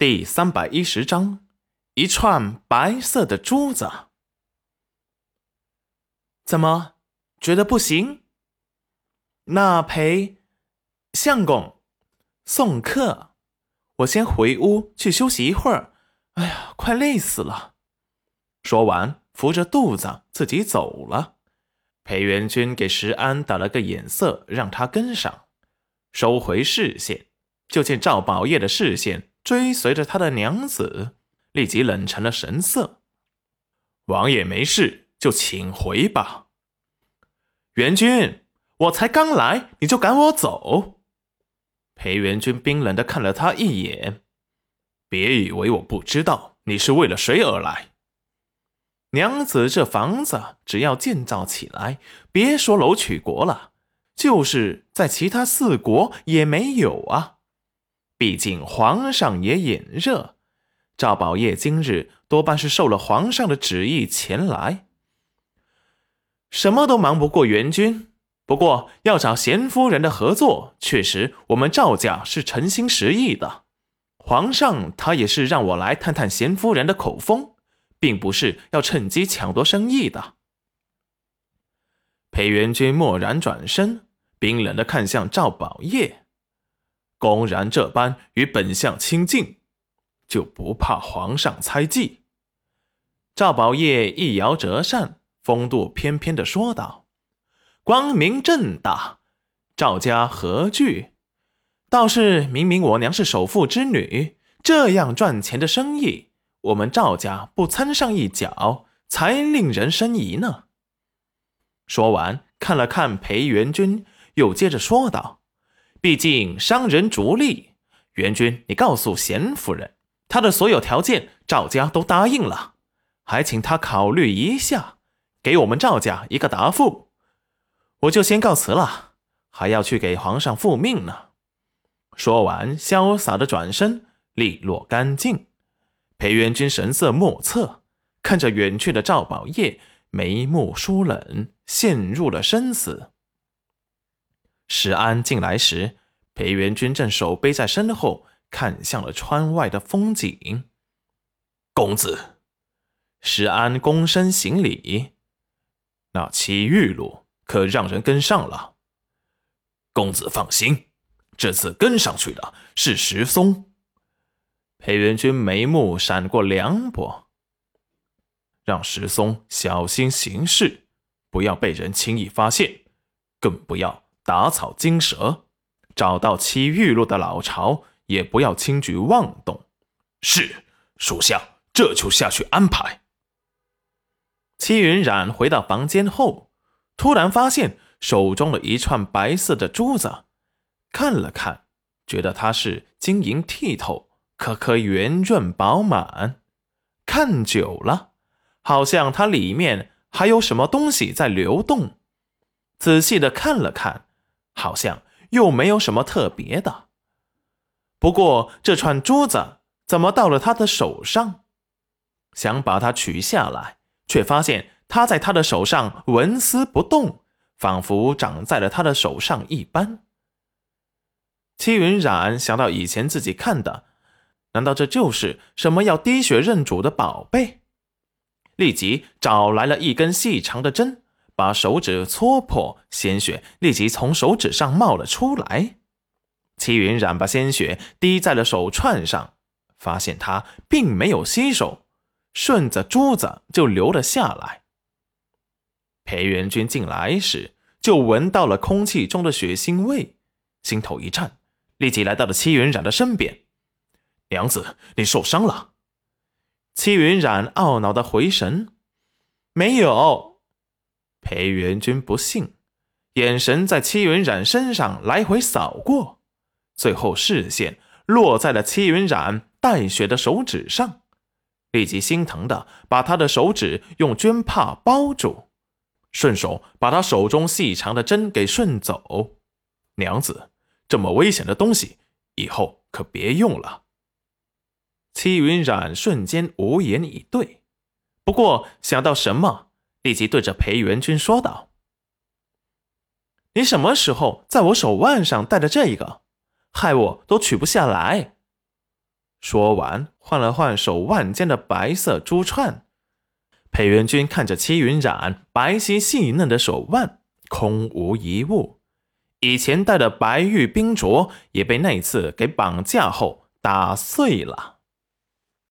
第三百一十章，一串白色的珠子。怎么觉得不行？那陪相公送客，我先回屋去休息一会儿。哎呀，快累死了！说完，扶着肚子自己走了。裴元君给石安打了个眼色，让他跟上，收回视线，就见赵宝业的视线。追随着他的娘子，立即冷沉了神色。王爷没事，就请回吧。元君，我才刚来，你就赶我走？裴元君冰冷的看了他一眼，别以为我不知道你是为了谁而来。娘子，这房子只要建造起来，别说楼曲国了，就是在其他四国也没有啊。毕竟皇上也眼热，赵宝业今日多半是受了皇上的旨意前来，什么都忙不过元君。不过要找贤夫人的合作，确实我们赵家是诚心实意的。皇上他也是让我来探探贤夫人的口风，并不是要趁机抢夺生意的。裴元君蓦然转身，冰冷的看向赵宝业。公然这般与本相亲近，就不怕皇上猜忌？赵宝业一摇折扇，风度翩翩的说道：“光明正大，赵家何惧？倒是明明我娘是首富之女，这样赚钱的生意，我们赵家不参上一脚，才令人生疑呢。”说完，看了看裴元君，又接着说道。毕竟商人逐利，元君，你告诉贤夫人，她的所有条件赵家都答应了，还请她考虑一下，给我们赵家一个答复。我就先告辞了，还要去给皇上复命呢。说完，潇洒的转身，利落干净。裴元君神色莫测，看着远去的赵宝业，眉目疏冷，陷入了深思。石安进来时，裴元君正手背在身后，看向了窗外的风景。公子，石安躬身行礼。那祁玉露可让人跟上了。公子放心，这次跟上去的是石松。裴元君眉目闪过凉薄，让石松小心行事，不要被人轻易发现，更不要。打草惊蛇，找到七玉露的老巢，也不要轻举妄动。是，属下这就下去安排。戚云染回到房间后，突然发现手中的一串白色的珠子，看了看，觉得它是晶莹剔透，颗颗圆润饱满。看久了，好像它里面还有什么东西在流动。仔细的看了看。好像又没有什么特别的，不过这串珠子怎么到了他的手上？想把它取下来，却发现它在他的手上纹丝不动，仿佛长在了他的手上一般。戚云染想到以前自己看的，难道这就是什么要滴血认主的宝贝？立即找来了一根细长的针。把手指戳破，鲜血立即从手指上冒了出来。戚云染把鲜血滴在了手串上，发现它并没有吸收，顺着珠子就流了下来。裴元君进来时就闻到了空气中的血腥味，心头一颤，立即来到了戚云染的身边：“娘子，你受伤了？”戚云染懊恼的回神：“没有。”裴元君不信，眼神在戚云染身上来回扫过，最后视线落在了戚云染带血的手指上，立即心疼的把他的手指用绢帕包住，顺手把他手中细长的针给顺走。娘子，这么危险的东西，以后可别用了。戚云染瞬间无言以对，不过想到什么。立即对着裴元君说道：“你什么时候在我手腕上戴的这一个，害我都取不下来？”说完，换了换手腕间的白色珠串。裴元君看着戚云染白皙细嫩的手腕，空无一物。以前戴的白玉冰镯也被那次给绑架后打碎了。